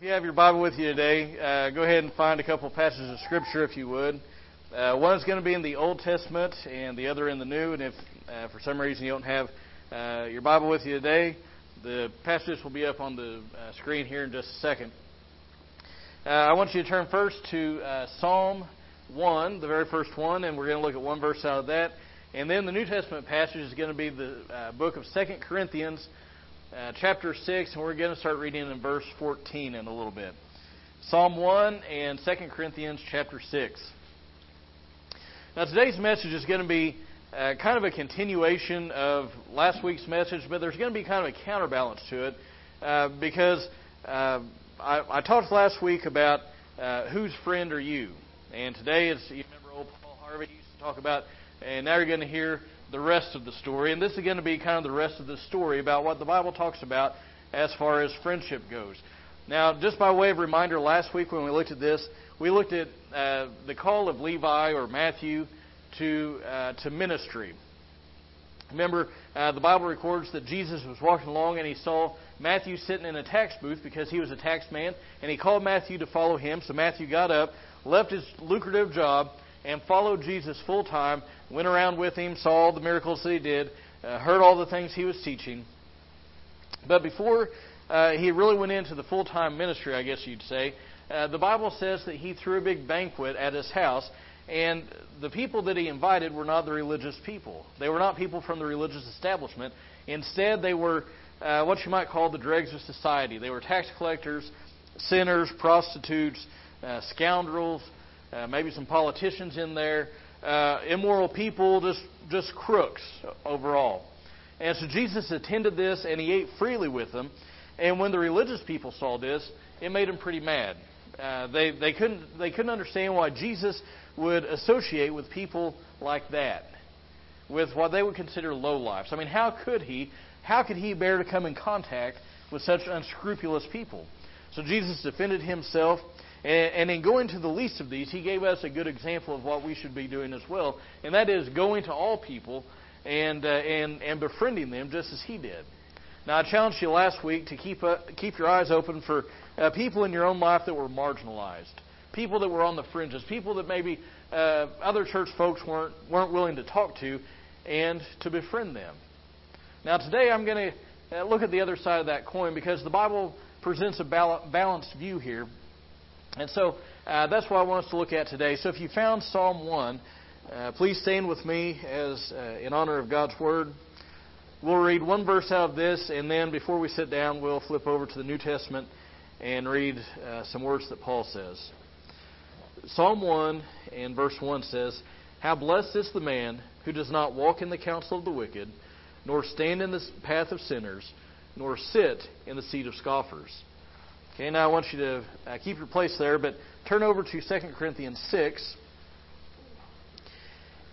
If you have your Bible with you today, uh, go ahead and find a couple passages of Scripture if you would. Uh, one is going to be in the Old Testament and the other in the New. And if uh, for some reason you don't have uh, your Bible with you today, the passages will be up on the uh, screen here in just a second. Uh, I want you to turn first to Psalm 1, the very first one, and we're going to look at one verse out of that. And then the New Testament passage is going to be the book of 2 Corinthians uh, chapter 6, and we're going to start reading in verse 14 in a little bit. Psalm 1 and 2 Corinthians chapter 6. Now, today's message is going to be uh, kind of a continuation of last week's message, but there's going to be kind of a counterbalance to it uh, because uh, I, I, talked last week about uh, whose friend are you, and today it's you remember old Paul Harvey used to talk about, and now you're going to hear the rest of the story. And this is going to be kind of the rest of the story about what the Bible talks about as far as friendship goes. Now, just by way of reminder, last week when we looked at this, we looked at uh, the call of Levi or Matthew to uh, to ministry. Remember, uh, the Bible records that Jesus was walking along and he saw Matthew sitting in a tax booth because he was a tax man, and he called Matthew to follow him. So Matthew got up, left his lucrative job, and followed Jesus full time, went around with him, saw all the miracles that he did, uh, heard all the things he was teaching. But before uh, he really went into the full time ministry, I guess you'd say, uh, the Bible says that he threw a big banquet at his house, and the people that he invited were not the religious people. They were not people from the religious establishment. Instead, they were uh, what you might call the dregs of society. They were tax collectors, sinners, prostitutes, uh, scoundrels, uh, maybe some politicians in there, uh, immoral people, just just crooks overall. And so Jesus attended this, and he ate freely with them. And when the religious people saw this, it made them pretty mad. Uh, they they couldn't they couldn't understand why Jesus would associate with people like that, with what they would consider low lives. I mean, how could he? How could he bear to come in contact with such unscrupulous people? So Jesus defended himself and, and in going to the least of these, he gave us a good example of what we should be doing as well, and that is going to all people and, uh, and, and befriending them just as he did. Now, I challenged you last week to keep, uh, keep your eyes open for uh, people in your own life that were marginalized, people that were on the fringes, people that maybe uh, other church folks weren't, weren't willing to talk to, and to befriend them. Now, today I'm going to uh, look at the other side of that coin because the Bible presents a balanced view here and so uh, that's what I want us to look at today. So if you found Psalm 1, uh, please stand with me as uh, in honor of God's Word. We'll read one verse out of this, and then before we sit down, we'll flip over to the New Testament and read uh, some words that Paul says. Psalm 1 and verse 1 says, How blessed is the man who does not walk in the counsel of the wicked, nor stand in the path of sinners, nor sit in the seat of scoffers Okay, now I want you to uh, keep your place there, but turn over to 2 Corinthians 6.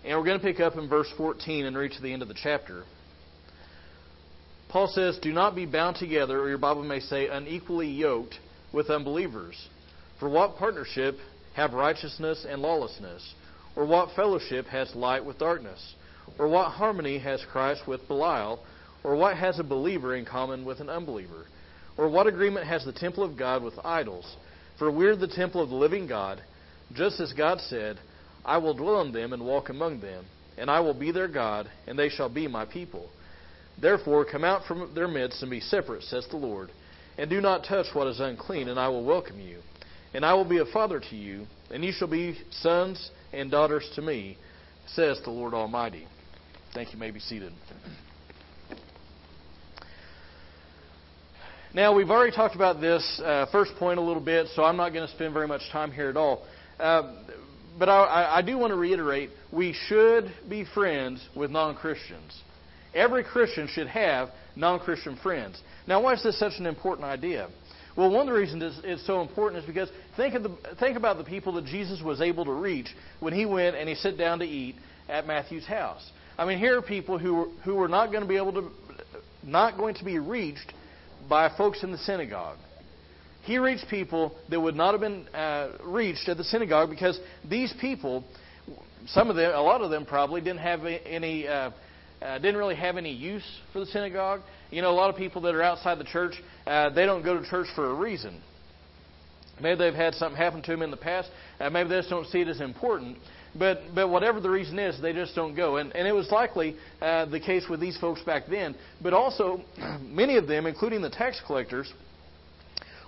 And we're going to pick up in verse 14 and reach the end of the chapter. Paul says, Do not be bound together, or your Bible may say, unequally yoked with unbelievers. For what partnership have righteousness and lawlessness? Or what fellowship has light with darkness? Or what harmony has Christ with Belial? Or what has a believer in common with an unbeliever? Or what agreement has the temple of God with idols? For we're the temple of the living God, just as God said, I will dwell in them and walk among them, and I will be their God, and they shall be my people. Therefore, come out from their midst and be separate, says the Lord, and do not touch what is unclean, and I will welcome you. And I will be a father to you, and you shall be sons and daughters to me, says the Lord Almighty. Thank you. you may be seated. Now, we've already talked about this uh, first point a little bit, so I'm not going to spend very much time here at all. Uh, but I, I do want to reiterate we should be friends with non Christians. Every Christian should have non Christian friends. Now, why is this such an important idea? Well, one of the reasons it's, so important is because think, of the, think about the people that Jesus was able to reach when he went and he sat down to eat at Matthew's house. I mean, here are people who, who were not going to be able to, not going to be reached by folks in the synagogue. He reached people that would not have been uh, reached at the synagogue because these people, some of them, a lot of them probably didn't have any, uh, uh, didn't really have any use for the synagogue. You know, a lot of people that are outside the church, uh, they don't go to church for a reason. Maybe they've had something happen to them in the past. Uh, maybe they just don't see it as important. But but whatever the reason is, they just don't go. And and it was likely uh, the case with these folks back then. But also, many of them, including the tax collectors,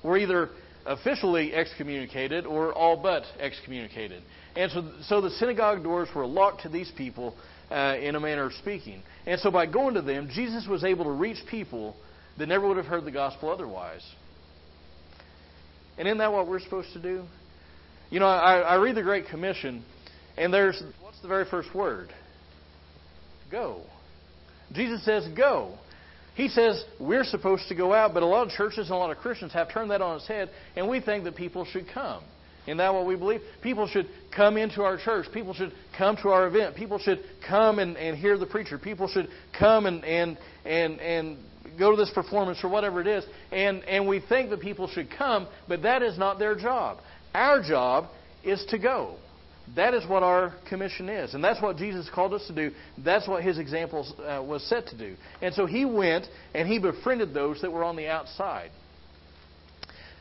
were either officially excommunicated or all but excommunicated. And so so the synagogue doors were locked to these people uh, in a manner of speaking. And so by going to them, Jesus was able to reach people that never would have heard the gospel otherwise. And isn't that what we're supposed to do? You know, I, I read the Great Commission, and there's what's the very first word? Go. Jesus says, go. He says we're supposed to go out, but a lot of churches and a lot of Christians have turned that on its head, and we think that people should come. Isn't that what we believe? People should come into our church. People should come to our event. People should come and, and hear the preacher. People should come and, and, and, and go to this performance or whatever it is. And, and we think that people should come, but that is not their job. Our job is to go. That is what our commission is. And that's what Jesus called us to do. That's what his example uh, was set to do. And so he went and he befriended those that were on the outside.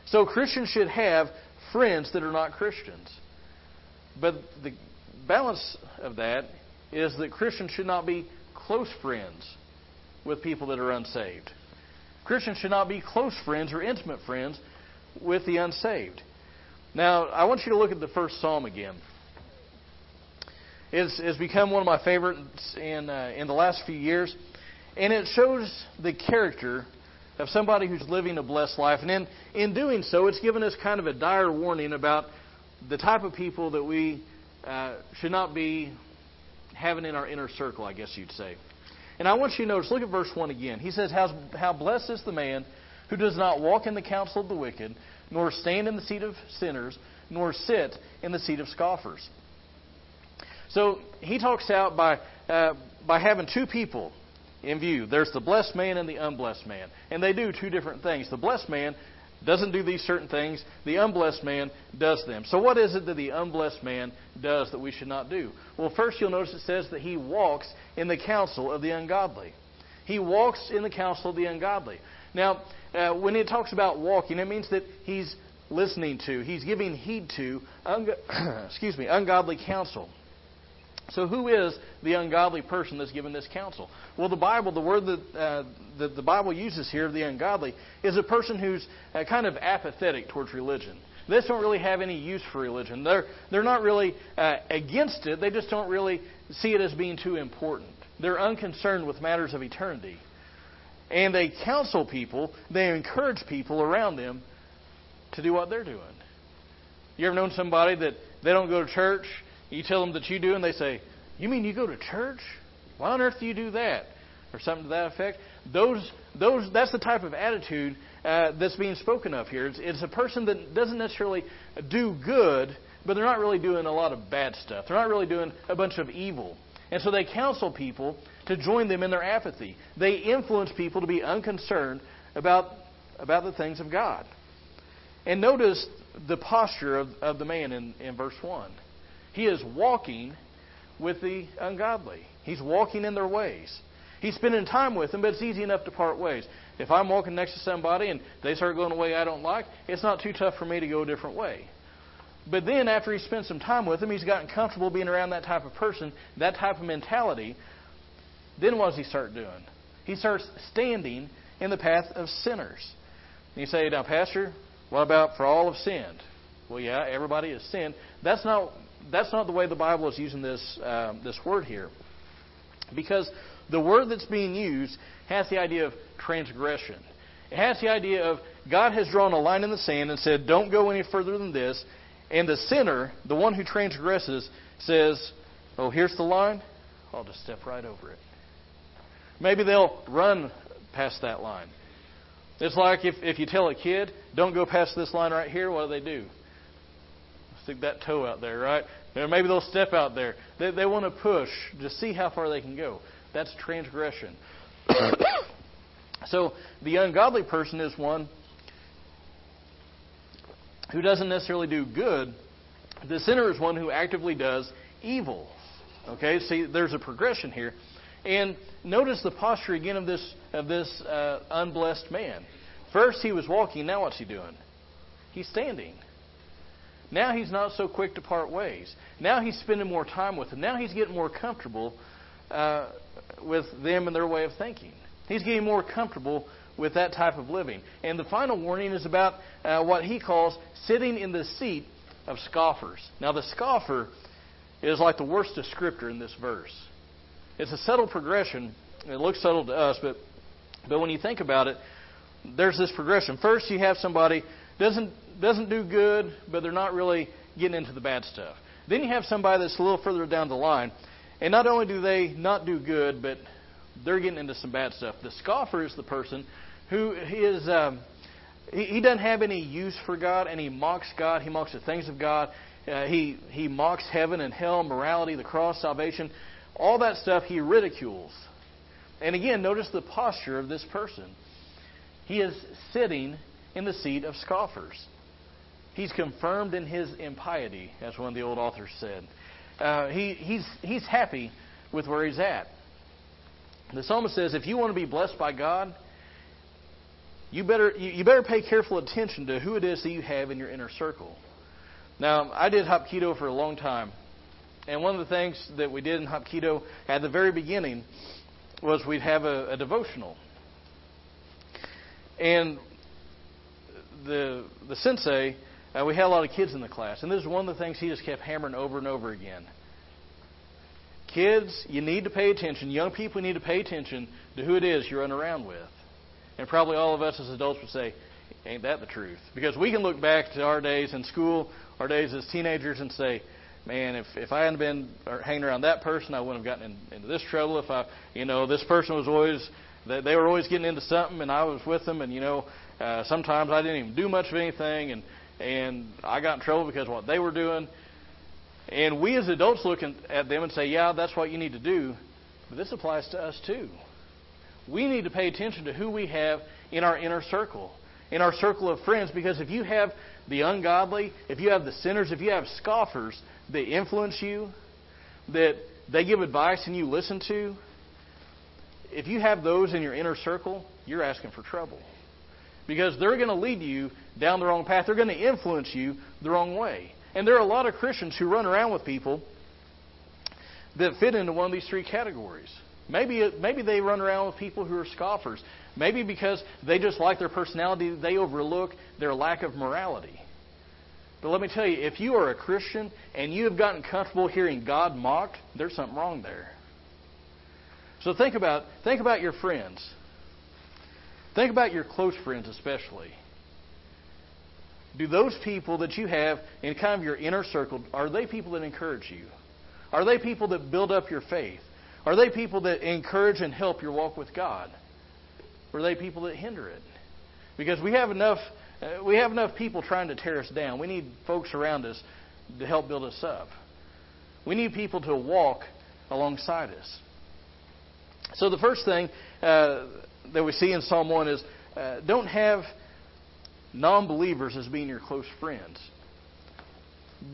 So Christians should have friends that are not Christians. But the balance of that is that Christians should not be close friends with people that are unsaved. Christians should not be close friends or intimate friends with the unsaved. Now, I want you to look at the first psalm again. It's, it's become one of my favorites in, uh, in the last few years, and it shows the character of somebody who's living a blessed life. And in, in doing so, it's given us kind of a dire warning about the type of people that we uh, should not be having in our inner circle, I guess you'd say. And I want you to notice, look at verse 1 again. He says, How, how blessed is the man who does not walk in the counsel of the wicked, nor stand in the seat of sinners, nor sit in the seat of scoffers. So he talks out by, uh, by having two people in view. There's the blessed man and the unblessed man. And they do two different things. The blessed man doesn't do these certain things, the unblessed man does them. So, what is it that the unblessed man does that we should not do? Well, first you'll notice it says that he walks in the counsel of the ungodly. He walks in the counsel of the ungodly. Now, uh, when it talks about walking, it means that he's listening to, he's giving heed to, excuse me, ungodly counsel. So, who is the ungodly person that's given this counsel? Well, the Bible, the word that, uh, that the Bible uses here, the ungodly, is a person who's uh, kind of apathetic towards religion. They just don't really have any use for religion. They're, they're not really uh, against it, they just don't really see it as being too important. They're unconcerned with matters of eternity. And they counsel people, they encourage people around them to do what they're doing. You ever known somebody that they don't go to church? You tell them that you do, and they say, You mean you go to church? Why on earth do you do that? Or something to that effect. Those, those, that's the type of attitude uh, that's being spoken of here. It's, it's a person that doesn't necessarily do good, but they're not really doing a lot of bad stuff. They're not really doing a bunch of evil. And so they counsel people to join them in their apathy. They influence people to be unconcerned about, about the things of God. And notice the posture of, of the man in, in verse 1. He is walking with the ungodly. He's walking in their ways. He's spending time with them, but it's easy enough to part ways. If I'm walking next to somebody and they start going a way I don't like, it's not too tough for me to go a different way. But then, after he spent some time with them, he's gotten comfortable being around that type of person, that type of mentality. Then what does he start doing? He starts standing in the path of sinners. And you say, now, Pastor, what about for all have sinned? Well, yeah, everybody has sinned. That's not that's not the way the Bible is using this, uh, this word here. Because the word that's being used has the idea of transgression. It has the idea of God has drawn a line in the sand and said, don't go any further than this. And the sinner, the one who transgresses, says, oh, here's the line. I'll just step right over it. Maybe they'll run past that line. It's like if, if you tell a kid, don't go past this line right here, what do they do? stick that toe out there, right? Or maybe they'll step out there. They, they want to push to see how far they can go. That's transgression. so the ungodly person is one who doesn't necessarily do good. The sinner is one who actively does evil. Okay, see, there's a progression here. And notice the posture again of this of this uh, unblessed man. First he was walking. Now what's he doing? He's standing. Now he's not so quick to part ways. Now he's spending more time with them. Now he's getting more comfortable uh, with them and their way of thinking. He's getting more comfortable with that type of living. And the final warning is about uh, what he calls sitting in the seat of scoffers. Now, the scoffer is like the worst descriptor in this verse. It's a subtle progression. It looks subtle to us, but but when you think about it, there's this progression. First, you have somebody doesn't doesn't do good, but they're not really getting into the bad stuff. Then you have somebody that's a little further down the line, and not only do they not do good, but they're getting into some bad stuff. The scoffer is the person who is um, he, he doesn't have any use for God, and he mocks God. He mocks the things of God. Uh, he he mocks heaven and hell, morality, the cross, salvation, all that stuff. He ridicules. And again, notice the posture of this person. He is sitting in the seat of scoffers. He's confirmed in his impiety, as one of the old authors said. Uh, he, he's, he's happy with where he's at. The psalmist says, if you want to be blessed by God, you better, you better pay careful attention to who it is that you have in your inner circle. Now, I did Hapkido for a long time. And one of the things that we did in Hapkido at the very beginning was we'd have a, a devotional. And the the sensei, uh, we had a lot of kids in the class, and this is one of the things he just kept hammering over and over again. Kids, you need to pay attention. Young people need to pay attention to who it is you're running around with. And probably all of us as adults would say, ain't that the truth? Because we can look back to our days in school, our days as teenagers, and say, man, if if I hadn't been hanging around that person, I wouldn't have gotten in, into this trouble. If I, you know, this person was always they, they were always getting into something, and I was with them, and you know, uh, sometimes I didn't even do much of anything, and and I got in trouble because of what they were doing. And we as adults look at them and say, yeah, that's what you need to do. But this applies to us too. We need to pay attention to who we have in our inner circle, in our circle of friends, because if you have the ungodly, if you have the sinners, if you have scoffers that influence you, that they give advice and you listen to, if you have those in your inner circle, you're asking for trouble. Because they're going to lead you down the wrong path. They're going to influence you the wrong way. And there are a lot of Christians who run around with people that fit into one of these three categories. Maybe, maybe they run around with people who are scoffers. Maybe because they just like their personality, they overlook their lack of morality. But let me tell you, if you are a Christian and you have gotten comfortable hearing God mocked, there's something wrong there. So think about think about your friends. Think about your close friends especially. Do those people that you have in kind of your inner circle, are they people that encourage you? Are they people that build up your faith? Are they people that encourage and help your walk with God? Or are they people that hinder it? Because we have enough uh, we have enough people trying to tear us down. We need folks around us to help build us up. We need people to walk alongside us. So the first thing uh, that we see in Psalm 1 is uh, don't have non believers as being your close friends.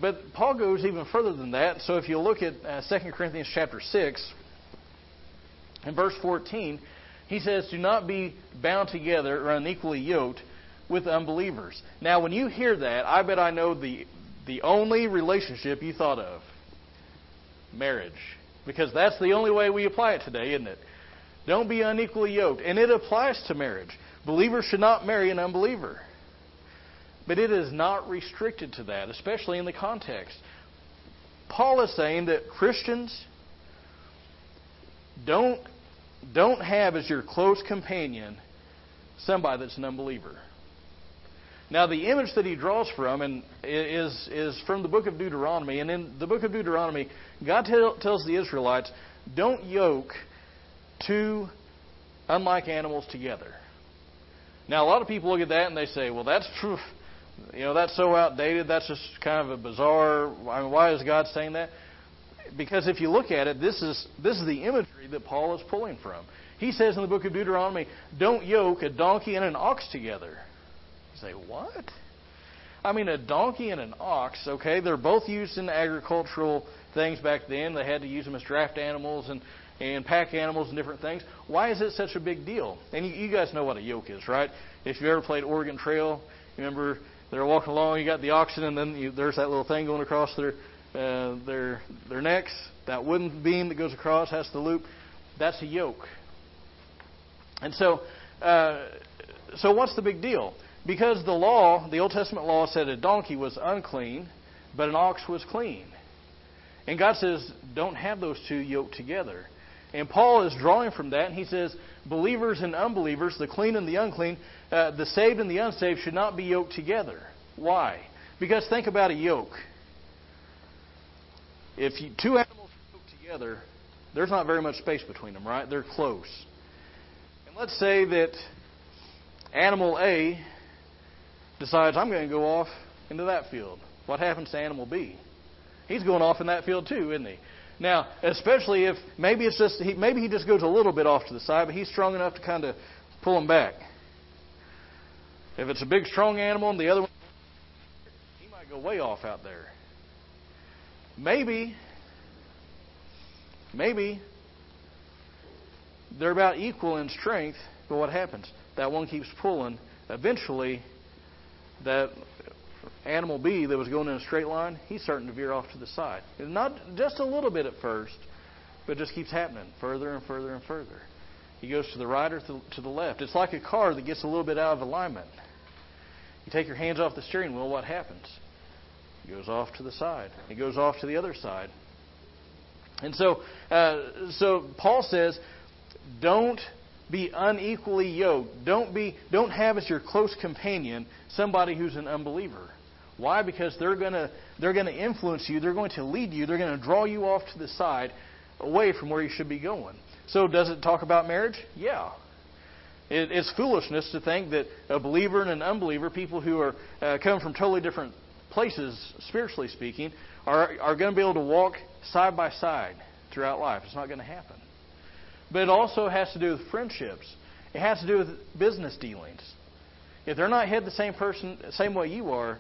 But Paul goes even further than that. So if you look at uh, 2 Corinthians chapter 6, in verse 14, he says, Do not be bound together or unequally yoked with unbelievers. Now, when you hear that, I bet I know the, the only relationship you thought of marriage. Because that's the only way we apply it today, isn't it? Don't be unequally yoked. And it applies to marriage. Believers should not marry an unbeliever. But it is not restricted to that, especially in the context. Paul is saying that Christians don't, don't have as your close companion somebody that's an unbeliever. Now, the image that he draws from and is, is from the book of Deuteronomy. And in the book of Deuteronomy, God tell, tells the Israelites, don't yoke two unlike animals together. Now, a lot of people look at that and they say, well, that's true. You know, that's so outdated. That's just kind of a bizarre. I mean, why is God saying that? Because if you look at it, this is this is the imagery that Paul is pulling from. He says in the book of Deuteronomy, "Don't yoke a donkey and an ox together." You say, what? I mean, a donkey and an ox, okay, they're both used in agricultural things back then. They had to use them as draft animals and, and pack animals and different things. Why is it such a big deal? And you, you guys know what a yoke is, right? If you've ever played Oregon Trail, remember they're walking along. You got the oxen, and then you, there's that little thing going across their uh, their their necks. That wooden beam that goes across has the loop. That's a yoke. And so, uh, so what's the big deal? Because the law, the Old Testament law said a donkey was unclean, but an ox was clean. And God says, don't have those two yoked together. And Paul is drawing from that, and he says, believers and unbelievers, the clean and the unclean, uh, the saved and the unsaved should not be yoked together. Why? Because think about a yoke. If you, two animals are yoked together, there's not very much space between them, right? They're close. And let's say that animal A decides, I'm going to go off into that field. What happens to animal B? He's going off in that field too, isn't he? Now, especially if maybe it's just he, maybe he just goes a little bit off to the side, but he's strong enough to kind of pull him back. If it's a big, strong animal and the other one, he might go way off out there. Maybe, maybe they're about equal in strength, but what happens? That one keeps pulling. Eventually, that animal B that was going in a straight line, he's starting to veer off to the side. Not just a little bit at first, but just keeps happening further and further and further. He goes to the right or to the left. It's like a car that gets a little bit out of alignment. You take your hands off the steering wheel, what happens? It goes off to the side. It goes off to the other side. And so, uh, so Paul says, don't be unequally yoked. Don't be, don't have as your close companion somebody who's an unbeliever. Why? Because they're going to they're going to influence you. They're going to lead you. They're going to draw you off to the side, away from where you should be going. So, does it talk about marriage? Yeah. It, it's foolishness to think that a believer and an unbeliever, people who are uh, come from totally different places, spiritually speaking, are are going to be able to walk side by side throughout life. It's not going to happen. But it also has to do with friendships. It has to do with business dealings. If they're not head the same person, same way you are,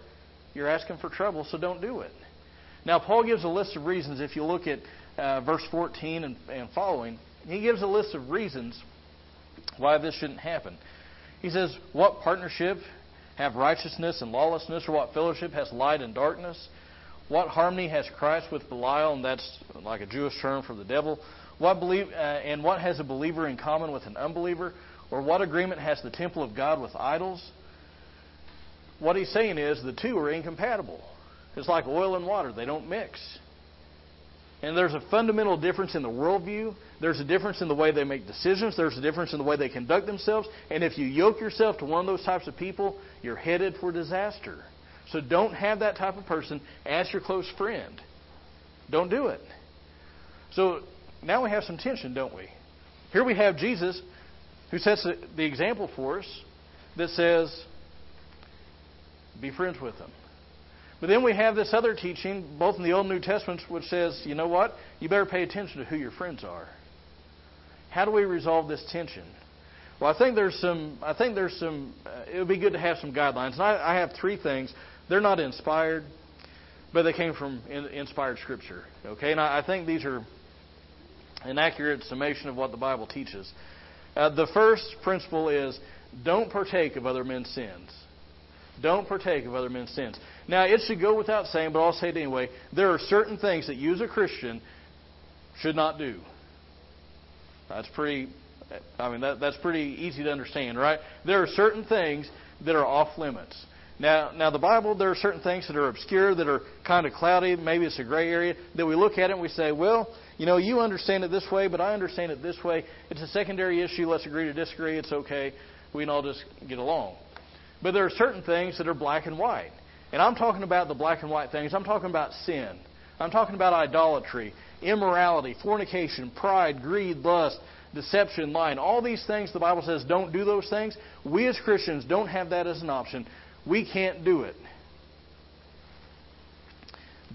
you're asking for trouble, so don't do it. Now, Paul gives a list of reasons. If you look at uh, verse 14 and, and following, he gives a list of reasons why this shouldn't happen. He says, What partnership have righteousness and lawlessness, or what fellowship has light and darkness? What harmony has Christ with Belial, and that's like a Jewish term for the devil? What believe, uh, and what has a believer in common with an unbeliever? Or what agreement has the temple of God with idols? What he's saying is the two are incompatible. It's like oil and water, they don't mix. And there's a fundamental difference in the worldview. There's a difference in the way they make decisions. There's a difference in the way they conduct themselves. And if you yoke yourself to one of those types of people, you're headed for disaster. So don't have that type of person as your close friend. Don't do it. So now we have some tension, don't we? Here we have Jesus who sets the example for us that says, be friends with them. But then we have this other teaching, both in the Old and New Testaments, which says, you know what? You better pay attention to who your friends are. How do we resolve this tension? Well, I think there's some. I think there's some. Uh, it would be good to have some guidelines. And I, I have three things. They're not inspired, but they came from in, inspired Scripture. Okay, and I, I think these are an accurate summation of what the Bible teaches. Uh, the first principle is don't partake of other men's sins. Don't partake of other men's sins. Now, it should go without saying, but I'll say it anyway. There are certain things that you as a Christian should not do. That's pretty. I mean, that, that's pretty easy to understand, right? There are certain things that are off limits. Now, now the Bible, there are certain things that are obscure, that are kind of cloudy. Maybe it's a gray area that we look at it and we say, well, you know, you understand it this way, but I understand it this way. It's a secondary issue. Let's agree to disagree. It's okay. We can all just get along. But there are certain things that are black and white. And I'm talking about the black and white things. I'm talking about sin. I'm talking about idolatry, immorality, fornication, pride, greed, lust, deception, lying. All these things the Bible says don't do those things. We as Christians don't have that as an option. We can't do it.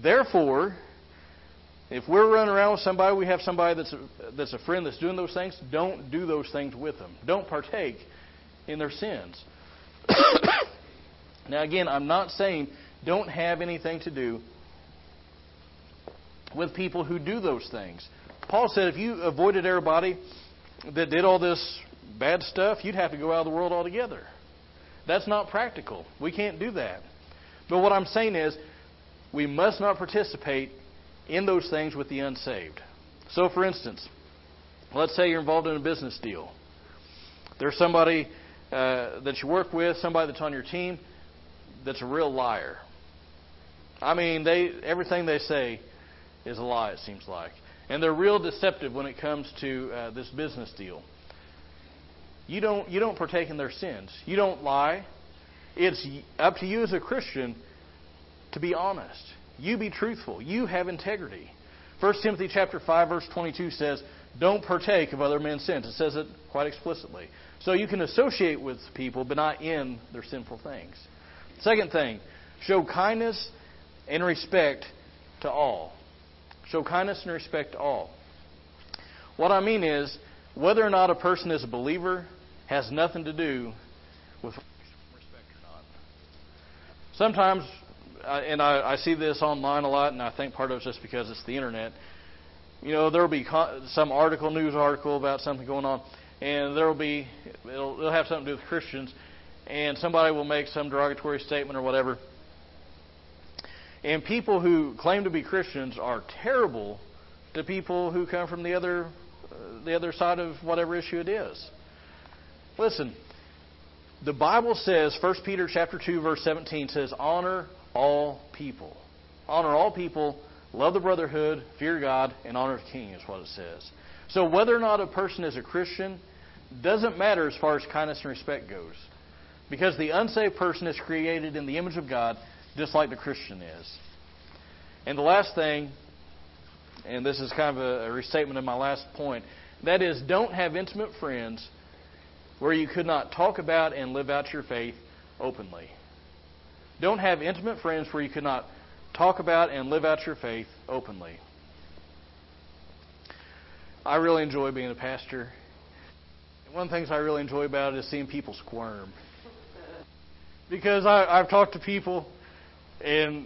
Therefore, if we're running around with somebody, we have somebody that's a, that's a friend that's doing those things, don't do those things with them. Don't partake in their sins. now, again, I'm not saying don't have anything to do with people who do those things. Paul said if you avoided everybody that did all this bad stuff, you'd have to go out of the world altogether. That's not practical. We can't do that. But what I'm saying is, we must not participate in those things with the unsaved. So, for instance, let's say you're involved in a business deal. There's somebody uh, that you work with, somebody that's on your team, that's a real liar. I mean, they everything they say is a lie. It seems like, and they're real deceptive when it comes to uh, this business deal. You don't you don't partake in their sins. You don't lie. It's up to you as a Christian to be honest. You be truthful. You have integrity. 1 Timothy chapter 5 verse 22 says, "Don't partake of other men's sins." It says it quite explicitly. So you can associate with people but not in their sinful things. Second thing, show kindness and respect to all. Show kindness and respect to all. What I mean is, whether or not a person is a believer has nothing to do with respect or not. Sometimes, and I, see this online a lot, and I think part of it's just because it's the internet. You know, there will be some article, news article about something going on, and there will be it'll, it'll have something to do with Christians, and somebody will make some derogatory statement or whatever. And people who claim to be Christians are terrible to people who come from the other uh, the other side of whatever issue it is. Listen, the Bible says 1 Peter chapter 2 verse 17 says honor all people. Honor all people, love the brotherhood, fear God and honor the king is what it says. So whether or not a person is a Christian doesn't matter as far as kindness and respect goes. Because the unsaved person is created in the image of God, just like the Christian is. And the last thing, and this is kind of a, restatement of my last point, that is, don't have intimate friends where you could not talk about and live out your faith openly. Don't have intimate friends where you could not talk about and live out your faith openly. I really enjoy being a pastor. One of the things I really enjoy about it is seeing people squirm because I, I've talked to people, and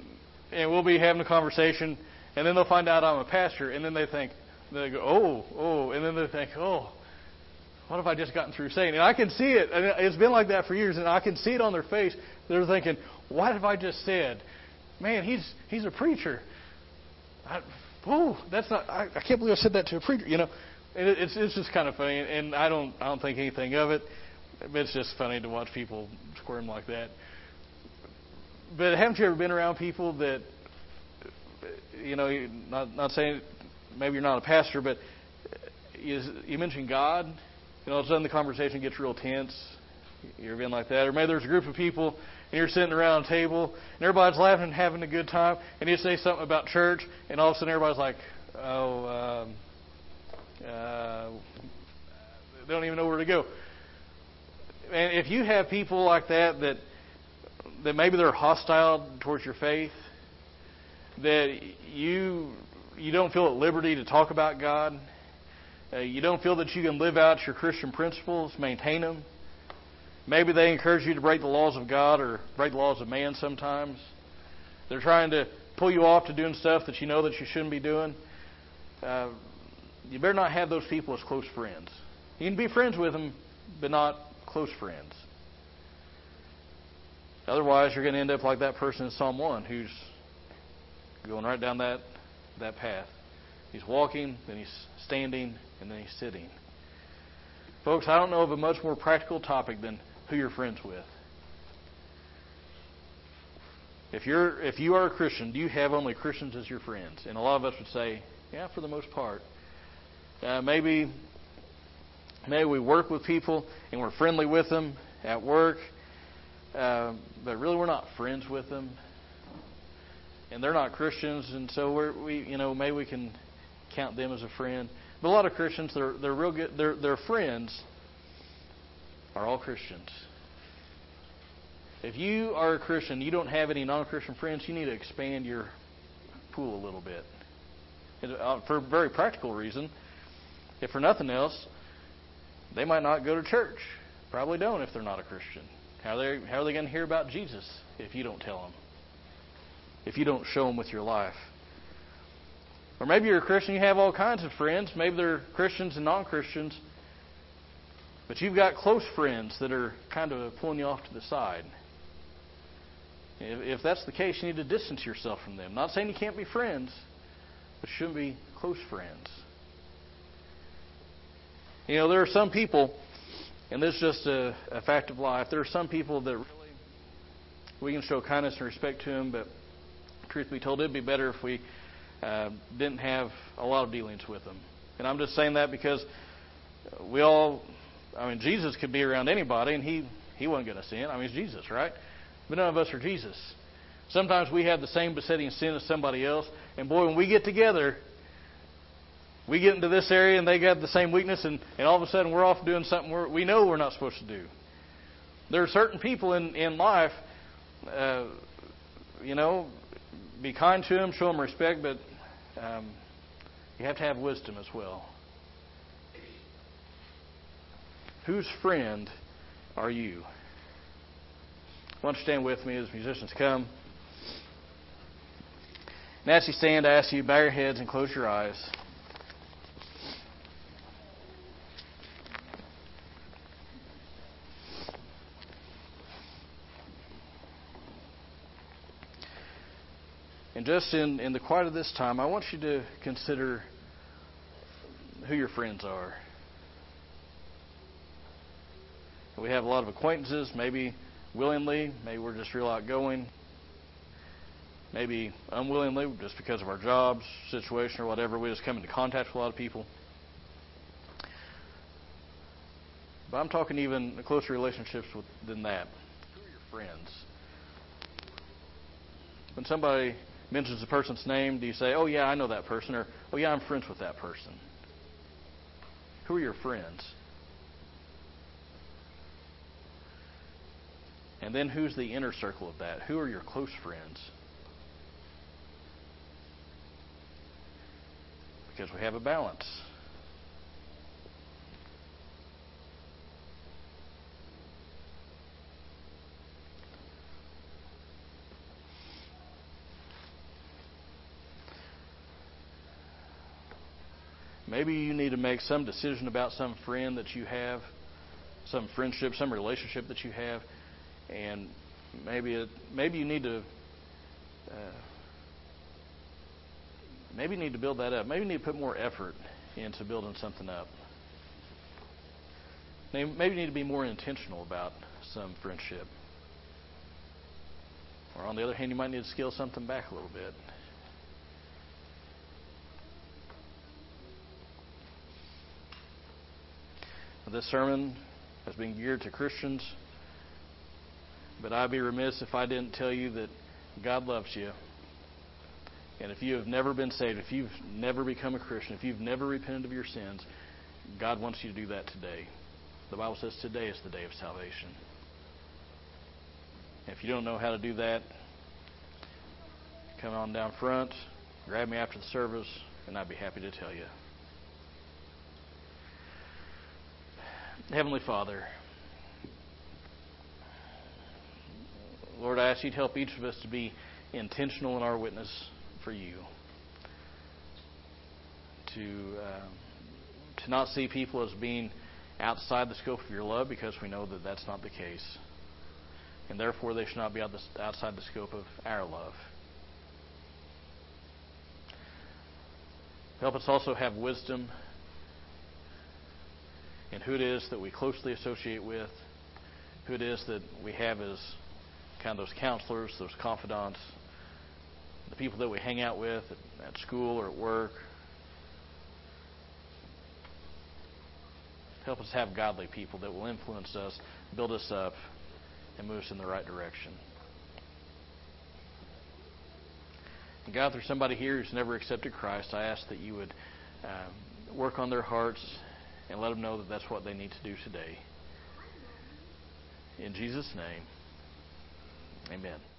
and we'll be having a conversation, and then they'll find out I'm a pastor, and then they think they go, oh, oh, and then they think, oh, what have I just gotten through saying? And I can see it, and it's been like that for years, and I can see it on their face. They're thinking, what have I just said? Man, he's he's a preacher. I, oh, that's not. I, I can't believe I said that to a preacher. You know, it, it's it's just kind of funny, and I don't I don't think anything of it. It's just funny to watch people squirm like that. But haven't you ever been around people that, you know, not not saying maybe you're not a pastor, but you, you mention God, you know, all of a sudden the conversation gets real tense. You ever been like that? Or maybe there's a group of people and you're sitting around a table and everybody's laughing and having a good time, and you say something about church, and all of a sudden everybody's like, oh, um, uh, they don't even know where to go and if you have people like that that that maybe they're hostile towards your faith, that you you don't feel at liberty to talk about God, uh, you don't feel that you can live out your Christian principles, maintain them. Maybe they encourage you to break the laws of God or break the laws of man sometimes. They're trying to pull you off to doing stuff that you know that you shouldn't be doing. Uh, you better not have those people as close friends. You can be friends with them, but not close friends. Otherwise, you're going to end up like that person in Psalm 1 who's going right down that, that path. He's walking, then he's standing, and then he's sitting. Folks, I don't know of a much more practical topic than who you're friends with. If you're if you are a Christian, do you have only Christians as your friends? And a lot of us would say, yeah, for the most part. Uh, maybe Maybe we work with people and we're friendly with them at work, uh, but really we're not friends with them, and they're not Christians, and so we're, we, you know, maybe we can count them as a friend. But a lot of Christians, they're they're real good. They're they're friends are all Christians. If you are a Christian, you don't have any non-Christian friends, you need to expand your pool a little bit. Uh, for a very practical reason, if for nothing else, they might not go to church. Probably don't if they're not a Christian. How are they, how are they going to hear about Jesus if you don't tell them? If you don't show them with your life? Or maybe you're a Christian, you have all kinds of friends. Maybe they're Christians and non Christians. But you've got close friends that are kind of pulling you off to the side. If, if that's the case, you need to distance yourself from them. Not saying you can't be friends, but shouldn't be close friends. You know, there are some people, and this is just a, a fact of life. There are some people that really we can show kindness and respect to them, but truth be told, it'd be better if we uh, didn't have a lot of dealings with them. And I'm just saying that because we all, I mean, Jesus could be around anybody, and he he wasn't going to sin. I mean, it's Jesus, right? But none of us are Jesus. Sometimes we have the same besetting sin as somebody else, and boy, when we get together, we get into this area and they got the same weakness, and, and all of a sudden we're off doing something we're, we know we're not supposed to do. There are certain people in, in life, uh, you know, be kind to them, show them respect, but um, you have to have wisdom as well. Whose friend are you? Why don't stand with me as musicians come? And as you stand, I ask you bow your heads and close your eyes. And just in, in the quiet of this time, I want you to consider who your friends are. We have a lot of acquaintances, maybe willingly, maybe we're just real outgoing, maybe unwillingly, just because of our jobs, situation, or whatever. We just come into contact with a lot of people. But I'm talking even closer relationships with, than that. Who are your friends? When somebody mentions a person's name, do you say, "Oh yeah, I know that person," or "Oh yeah, I'm friends with that person"? Who are your friends? And then who's the inner circle of that? Who are your close friends? Because we have a balance. Maybe you need to make some decision about some friend that you have, some friendship, some relationship that you have, and maybe it, maybe you need to uh, maybe you need to build that up. Maybe you need to put more effort into building something up. Maybe, maybe you need to be more intentional about some friendship. Or on the other hand, you might need to scale something back a little bit. This sermon has been geared to Christians but I'd be remiss if I didn't tell you that God loves you. And if you have never been saved, if you've never become a Christian, if you've never repented of your sins, God wants you to do that today. The Bible says today is the day of salvation. If you don't know how to do that, come on down front, grab me after the service, and I'd be happy to tell you. Heavenly Father, Lord, I ask you to help each of us to be intentional in our witness for you. To, uh, to not see people as being outside the scope of your love because we know that that's not the case. And therefore, they should not be outside the scope of our love. Help us also have wisdom in who it is that we closely associate with, who it is that we have as kind of those counselors, those confidants, the people that we hang out with at, school or at work. Help us have godly people that will influence us, build us up, and move us in the right direction. And God, there's somebody here who's never accepted Christ. I ask that you would uh, work on their hearts and let them know that that's what they need to do today. In Jesus' name. Amen.